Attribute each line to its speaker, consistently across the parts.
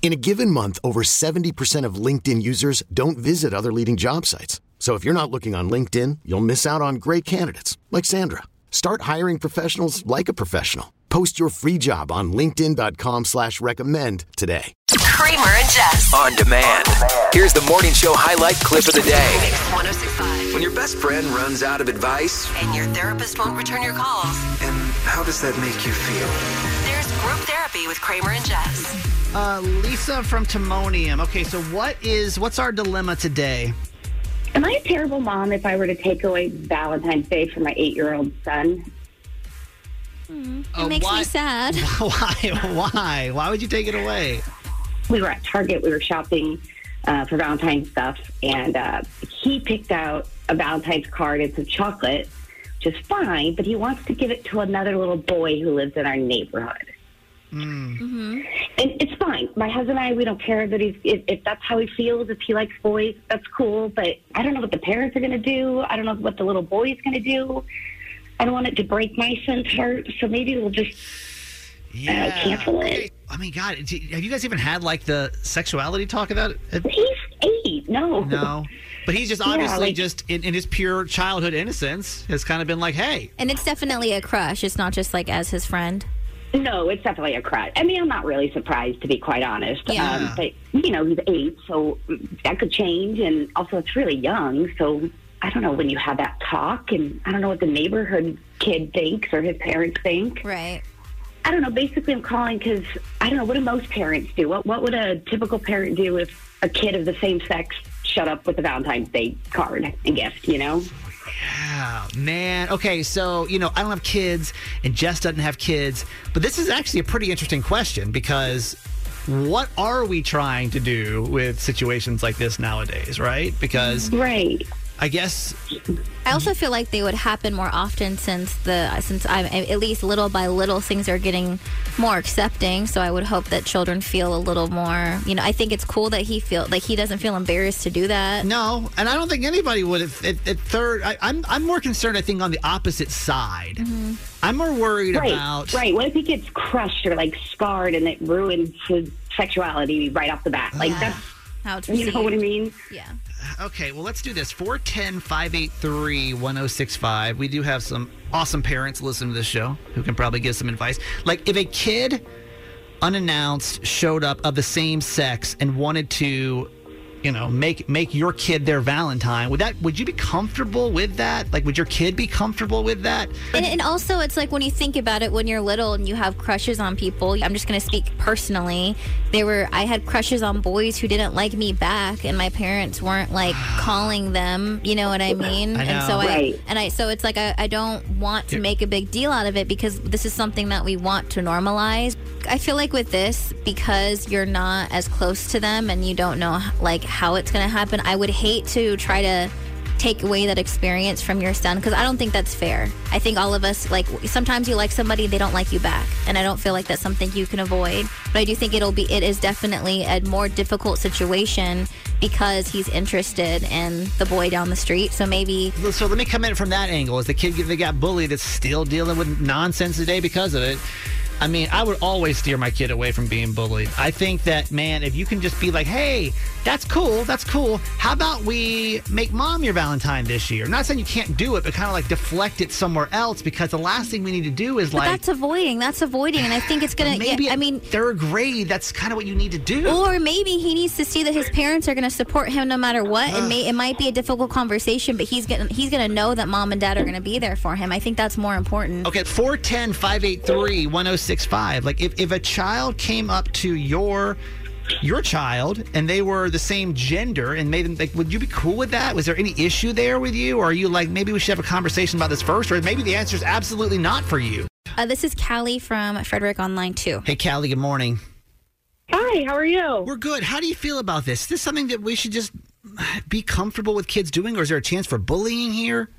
Speaker 1: In a given month, over 70% of LinkedIn users don't visit other leading job sites. So if you're not looking on LinkedIn, you'll miss out on great candidates like Sandra. Start hiring professionals like a professional. Post your free job on LinkedIn.com slash recommend today.
Speaker 2: Kramer and Jess.
Speaker 3: On demand. Here's the morning show highlight clip of the day.
Speaker 2: Mix 1065.
Speaker 3: When your best friend runs out of advice,
Speaker 2: And your therapist won't return your calls.
Speaker 3: and how does that make you feel?
Speaker 2: There's group therapy with Kramer and Jess.
Speaker 4: Uh, Lisa from Timonium. Okay, so what is what's our dilemma today?
Speaker 5: Am I a terrible mom if I were to take away Valentine's Day from my eight year old son?
Speaker 4: It
Speaker 6: makes me sad.
Speaker 4: Why? Why? Why would you take it away?
Speaker 5: We were at Target, we were shopping uh, for Valentine's stuff, and uh, he picked out a Valentine's card. It's a chocolate, which is fine, but he wants to give it to another little boy who lives in our neighborhood. Mm. Mm-hmm. And it's fine. My husband and I, we don't care that he's, if, if that's how he feels, if he likes boys, that's cool. But I don't know what the parents are going to do. I don't know what the little boy is going to do. I don't want it to break my son's heart. So maybe we'll just uh,
Speaker 4: Yeah.
Speaker 5: cancel it.
Speaker 4: I mean, God, have you guys even had like the sexuality talk about it?
Speaker 5: He's eight. No.
Speaker 4: No. But he's just
Speaker 5: Yeah,
Speaker 4: obviously
Speaker 5: like-
Speaker 4: just in, in his pure childhood innocence has kind of been like, hey,
Speaker 6: And it's definitely a crush. It's not just like as his friend.
Speaker 5: No, it's definitely a crush. I mean, I'm not really surprised, to be quite honest.
Speaker 6: Yeah.
Speaker 5: Um, but, you know, he's eight, so that could change. And also, it's really young. So I don't know when you have that talk. And I don't know what the neighborhood kid thinks or his parents think.
Speaker 6: Right.
Speaker 5: I don't know. Basically, I'm calling because I don't know. What do most parents do? What, what would a typical parent do if a kid of the same sex shut up with a Valentine's Day card and gift, you know?
Speaker 4: Oh, man. Okay, so, you know, I don't have kids and Jess doesn't have kids, but this is actually a pretty interesting question because what are we trying to do with situations like this nowadays, right? Because
Speaker 5: Right.
Speaker 4: I guess
Speaker 6: I also feel like they would happen more often since the since I'm at least little by little things are getting more accepting. So I would hope that children feel a little more. You know, I think it's cool that he feel like he doesn't feel embarrassed to do that.
Speaker 4: no, and I don't think anybody would. At, at, at third, I, I'm I'm more concerned. I think on the opposite side, mm-hmm. I'm more worried
Speaker 5: Right,
Speaker 4: about.
Speaker 5: right. What if he gets crushed or like scarred and it ruins his sexuality right off the bat? Like that's
Speaker 6: How it's
Speaker 5: you know what I mean?
Speaker 6: Yeah.
Speaker 4: Okay, well, let's do this. 410 583 1065. We do have some awesome parents listening to this show who can probably give some advice. Like, if a kid unannounced showed up of the same sex and wanted to you know make make your kid their valentine would that would you be comfortable with that like would your kid be comfortable with that
Speaker 6: And, and also, it's like when you think about it, when you're little and you have crushes on people. I'm just going to speak personally. There were I had crushes on boys who didn't like me back, and my parents weren't like calling them. You know what I mean?
Speaker 4: I
Speaker 6: And so.
Speaker 5: Right.
Speaker 6: I and I so it's like I, I don't want to make a big deal out of it because this is something that we want to normalize. I feel like with this, because you're not as close to them and you don't know like how it's going to happen. I would hate to try to take away that experience from your son because I don't think that's fair. I think all of us like sometimes you like somebody they don't like you back, and I don't feel like that's something you can avoid. But I do think it'll be it is definitely a more difficult situation because he's interested in the boy down the street. So maybe
Speaker 4: so let me come in from that angle. Is the kid that got bullied is still dealing with nonsense today because of it. I mean, I would always steer my kid away from being bullied. I think that, man, if you can just be like, hey, that's cool, that's cool. How about we make mom your Valentine this year? I'm not saying you can't do it, but kind of like deflect it somewhere else because the last thing we need to do is
Speaker 6: but
Speaker 4: like.
Speaker 6: that's avoiding. That's avoiding, and I think it's gonna.
Speaker 4: maybe
Speaker 6: yeah, I mean,
Speaker 4: third grade, that's kind of what you need to do.
Speaker 6: Or maybe he needs to see that his parents are going to support him no matter what. And may, it might be a difficult conversation, but he's going he's going to know that mom and dad are going to be there for him. I think that's more important.
Speaker 4: Okay, 410 583 1065. 1065. Like if, if a child came up to your your child and they were the same gender and made them like would you be cool with that? Was there any issue there with you? Or are you like maybe we should have a conversation about this first? Or maybe the answer is absolutely not for you.
Speaker 6: Uh, this is Callie from Frederick Online 2.
Speaker 4: Hey Callie, good morning.
Speaker 7: Hi, how are you?
Speaker 4: We're good. How do you feel about this? Is this something that we should just be comfortable with kids doing, or is there a chance for bullying here?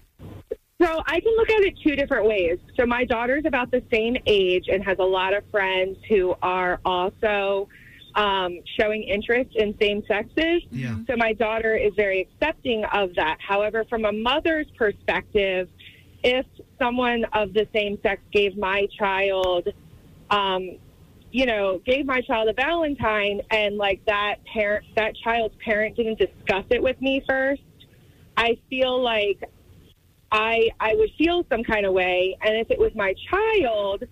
Speaker 7: So I can look at it two different ways. So my daughter's about the same age and has a lot of friends who are also um, showing interest in same sexes.
Speaker 4: Yeah.
Speaker 7: So my daughter is very accepting of that. However, from a mother's perspective, if someone of the same sex gave my child, um, you know, gave my child a Valentine and like that parent, that child's parent didn't discuss it with me first, I feel like I I would feel some kind of way. And if it was my child,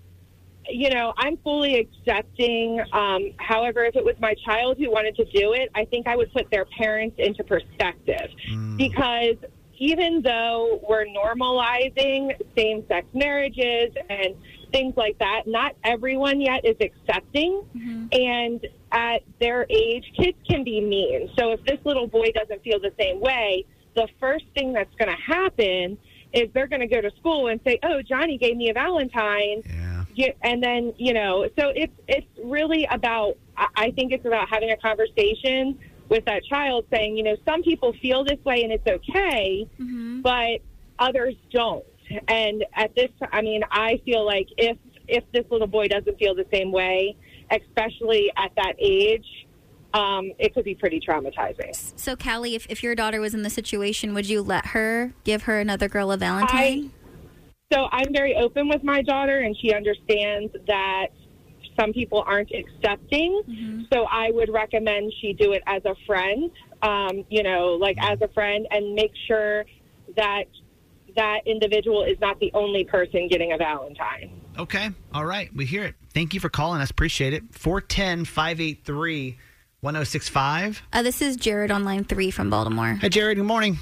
Speaker 7: you know, I'm fully accepting. Um, however, if it was my child who wanted to do it, I think I would put their parents into perspective because even though we're normalizing same sex marriages and things like that, not everyone yet is accepting. And at their age, kids can be mean. So if this little boy doesn't feel the same way, the first thing that's going to happen is they're going to go to school and say, "Oh, Johnny gave me a Valentine."
Speaker 4: Yeah.
Speaker 7: Yeah, and then you know, so it's it's really about. I I think it's about having a conversation with that child, saying, you know, some people feel this way and it's okay, mm-hmm. but others don't. And at this, I mean, I feel like if if this little boy doesn't feel the same way, especially at that age, um, it could be pretty traumatizing.
Speaker 6: So, Callie, if, if your daughter was in the situation, would you let her give her another girl a Valentine?
Speaker 7: So I'm very open with my daughter, and she understands that some people aren't accepting. So I would recommend she do it as a friend, um, you know, like as a friend, and make sure that that individual is not the only person getting a Valentine.
Speaker 4: Okay. All right. We hear it. Thank you for calling us. Appreciate it. 410 583 1065.
Speaker 6: Uh, this is Jared on line three from Baltimore.
Speaker 4: Hey, Jared. Good morning.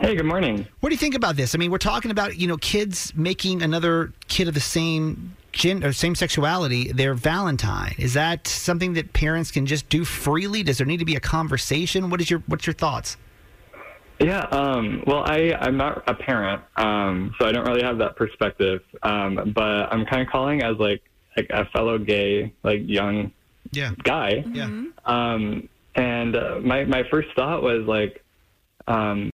Speaker 8: Hey, good morning.
Speaker 4: What do you think about this? I mean, we're talking about, you know, kids making another kid of the same gender, same sexuality their Valentine. Is that something that parents can just do freely? Does there need to be a conversation? What is your what's your thoughts?
Speaker 8: Yeah, um, well, I, I'm not a parent, um, so I don't really have that perspective. Um, but I'm kind of calling as like, like a fellow gay, like young
Speaker 4: Yeah.
Speaker 8: guy.
Speaker 4: Yeah.
Speaker 8: Um, and uh, my my first thought was like, um,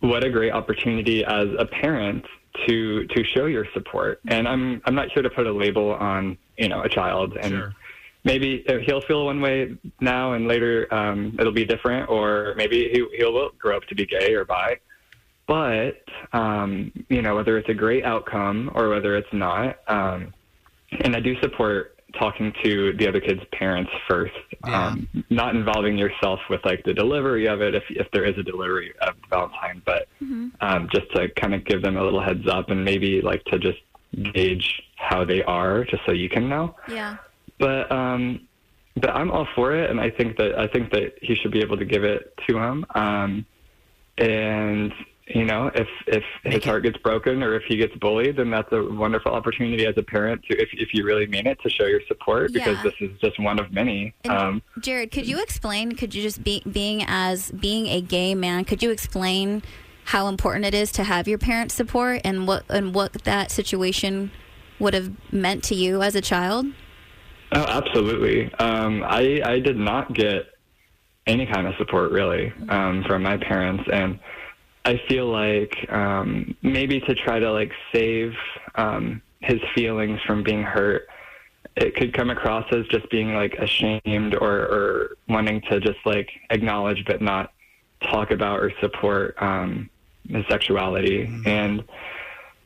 Speaker 8: what a great opportunity as a parent to to show your support. And I'm I'm not here to put a label on you know a child and.
Speaker 4: Sure.
Speaker 8: Maybe he'll feel one way now, and later um, it'll be different, or maybe he, he'll grow up to be gay or bi. But um, you know, whether it's a great outcome or whether it's not, um, and I do support talking to the other kid's parents first,
Speaker 4: Yeah.
Speaker 8: um, not involving yourself with like the delivery of it, if if there is a delivery of Valentine, but um, just to kind of give them a little heads up and maybe like to just gauge how they are, just so you can know.
Speaker 6: Yeah.
Speaker 8: But um, but I'm all for it, and I think that I think that he should be able to give it to him. Um, and you know, if if his heart gets broken or if he gets bullied, then that's a wonderful opportunity as a parent to, if if you really mean it, to show your support because this is just one of many. Um,
Speaker 6: Jared, could you explain? Could you just be being as being a gay man? Could you explain how important it is to have your parents' support and what and what that situation would have meant to you as a child?
Speaker 8: Oh, absolutely. Um, I I did not get any kind of support really um, from my parents, and I feel like um, maybe to try to like save um, his feelings from being hurt, it could come across as just being like ashamed or, or wanting to just like acknowledge but not talk about or support um, his sexuality, and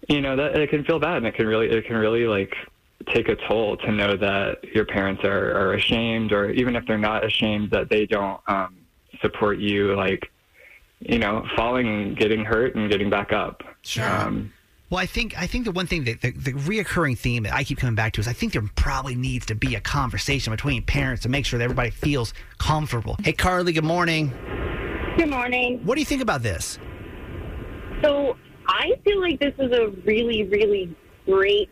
Speaker 8: you know that it can feel bad and it can really it can really like take a toll to know that your parents are, are ashamed or even if they're not ashamed that they don't um, support you like you know falling and getting hurt and getting back up
Speaker 4: Sure.
Speaker 8: um,
Speaker 4: Well, I think I think the one thing that the, the reoccurring theme that I keep coming back to is I think there probably needs to be a conversation between parents to make sure that everybody feels comfortable. Hey, Carly. Good morning.
Speaker 7: Good morning.
Speaker 4: What do you think about this?
Speaker 7: So I feel like this is a really, really great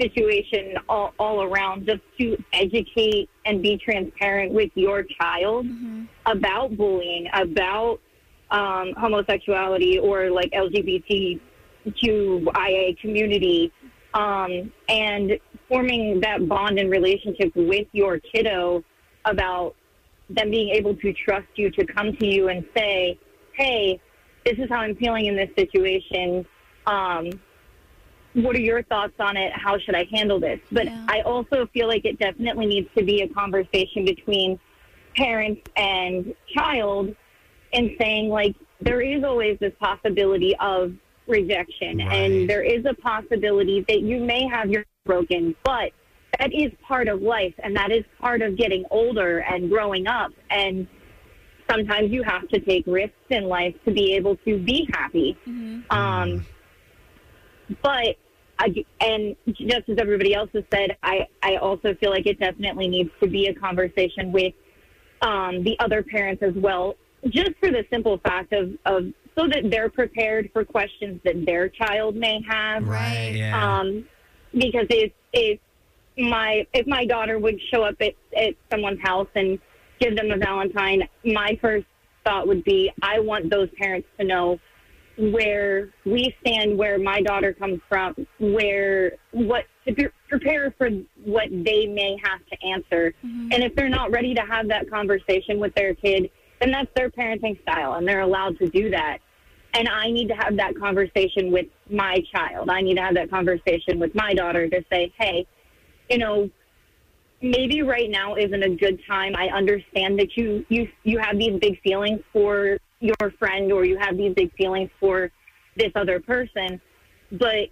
Speaker 9: situation all, all around just to educate and be transparent with your child about bullying, about um, homosexuality or like LGBTQIA community, um, and forming that bond and relationship with your kiddo about them being able to trust you to come to you and say, hey, this is how I'm feeling in this situation. Um, what are your thoughts on it? How should I handle this? But I also feel like it definitely needs to be a conversation between parents and child and saying, like, there is always this possibility of rejection, and there is a possibility that you may have your broken, but that is part of life, and that is part of getting older and growing up. And sometimes you have to take risks in life to be able to be happy. Um, but I, and just as everybody else has said, I, I also feel like it definitely needs to be a conversation with um, the other parents as well, just for the simple fact of, of so that they're prepared for questions that their child may have.
Speaker 4: Right. Yeah.
Speaker 9: Um, because if if my if my daughter would show up at, at someone's house and give them a Valentine, my first thought would be I want those parents to know where we stand, where my daughter comes from, where what to pre- prepare for what they may have to answer. And if they're not ready to have that conversation with their kid, then that's their parenting style, and they're allowed to do that. And I need to have that conversation with my child. I need to have that conversation with my daughter to say, hey, you know, maybe right now isn't a good time. I understand that you you you have these big feelings for your friend or you have these big feelings for this other person, but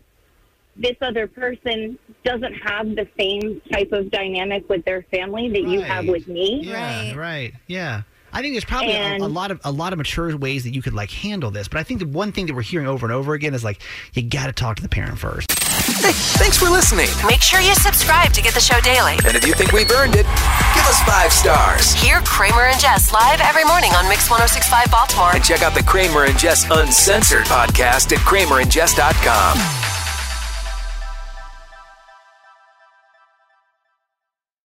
Speaker 9: this other person doesn't have the same type of dynamic with their family that you have with me.
Speaker 4: Yeah, right. Yeah. I think there's probably a, a lot of a lot of mature ways that you could like handle this, but I think the one thing that we're hearing over and over again is like you got to talk to the parent first.
Speaker 3: Hey, thanks for listening.
Speaker 2: Make sure you subscribe to get the show daily.
Speaker 3: And if you think we've earned it, give us five stars.
Speaker 2: Hear Kramer and Jess live every morning on Mix 1065 Baltimore.
Speaker 3: And check out the Kramer and Jess Uncensored podcast at kramerandjess.com.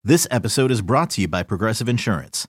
Speaker 10: This episode is brought to you by Progressive Insurance.